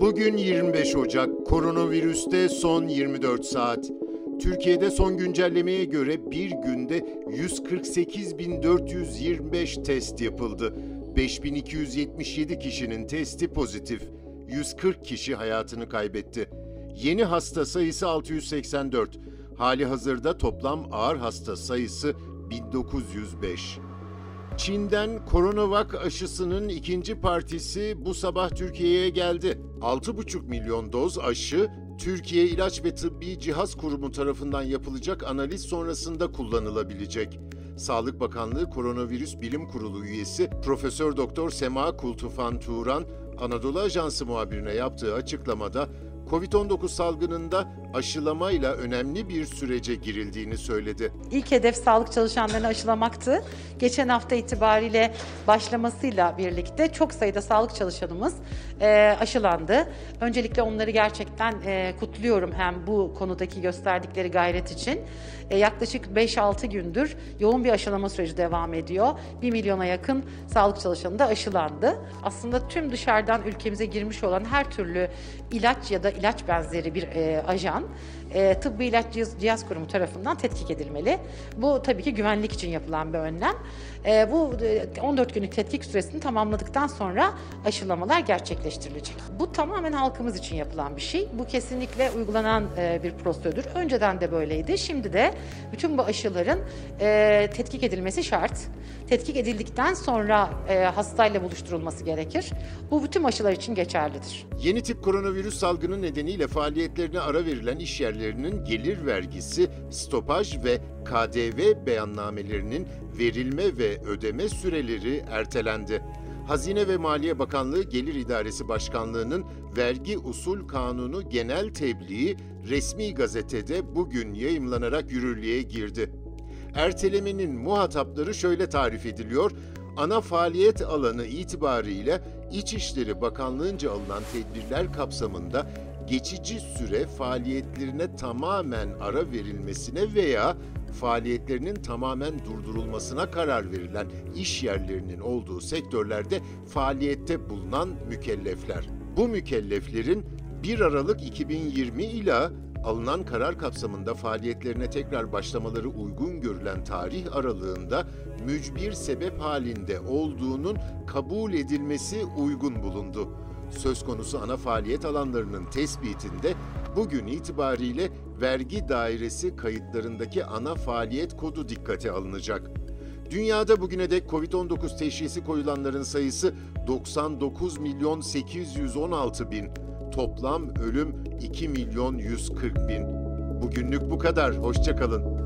Bugün 25 Ocak, koronavirüste son 24 saat. Türkiye'de son güncellemeye göre bir günde 148.425 test yapıldı. 5277 kişinin testi pozitif. 140 kişi hayatını kaybetti. Yeni hasta sayısı 684. Hali hazırda toplam ağır hasta sayısı 1905. Çin'den Coronavac aşısının ikinci partisi bu sabah Türkiye'ye geldi. 6,5 milyon doz aşı Türkiye İlaç ve Tıbbi Cihaz Kurumu tarafından yapılacak analiz sonrasında kullanılabilecek. Sağlık Bakanlığı Koronavirüs Bilim Kurulu üyesi Profesör Doktor Sema Kultufan Turan Anadolu Ajansı muhabirine yaptığı açıklamada Covid-19 salgınında aşılamayla önemli bir sürece girildiğini söyledi. İlk hedef sağlık çalışanlarını aşılamaktı. Geçen hafta itibariyle başlamasıyla birlikte çok sayıda sağlık çalışanımız e, aşılandı. Öncelikle onları gerçekten e, kutluyorum hem bu konudaki gösterdikleri gayret için. E, yaklaşık 5-6 gündür yoğun bir aşılama süreci devam ediyor. 1 milyona yakın sağlık çalışanı da aşılandı. Aslında tüm dışarıdan ülkemize girmiş olan her türlü ilaç ya da ilaç benzeri bir ajan e, Tıbbi İlaç Cihaz, Cihaz Kurumu tarafından tetkik edilmeli. Bu tabii ki güvenlik için yapılan bir önlem. E, bu e, 14 günlük tetkik süresini tamamladıktan sonra aşılamalar gerçekleştirilecek. Bu tamamen halkımız için yapılan bir şey. Bu kesinlikle uygulanan e, bir prosedür. Önceden de böyleydi. Şimdi de bütün bu aşıların e, tetkik edilmesi şart. Tetkik edildikten sonra e, hastayla buluşturulması gerekir. Bu bütün aşılar için geçerlidir. Yeni tip koronavirüs salgını nedeniyle faaliyetlerine ara verilen iş yerlerinin gelir vergisi, stopaj ve KDV beyannamelerinin verilme ve ödeme süreleri ertelendi. Hazine ve Maliye Bakanlığı Gelir İdaresi Başkanlığı'nın Vergi Usul Kanunu genel tebliği resmi gazetede bugün yayımlanarak yürürlüğe girdi. Ertelemenin muhatapları şöyle tarif ediliyor. Ana faaliyet alanı itibariyle İçişleri Bakanlığı'nca alınan tedbirler kapsamında geçici süre faaliyetlerine tamamen ara verilmesine veya faaliyetlerinin tamamen durdurulmasına karar verilen iş yerlerinin olduğu sektörlerde faaliyette bulunan mükellefler. Bu mükelleflerin 1 Aralık 2020 ila alınan karar kapsamında faaliyetlerine tekrar başlamaları uygun görülen tarih aralığında mücbir sebep halinde olduğunun kabul edilmesi uygun bulundu. Söz konusu ana faaliyet alanlarının tespitinde bugün itibariyle vergi dairesi kayıtlarındaki ana faaliyet kodu dikkate alınacak. Dünyada bugüne dek COVID-19 teşhisi koyulanların sayısı 99 milyon 816 bin. Toplam ölüm 2 milyon 140 bin. Bugünlük bu kadar. Hoşçakalın.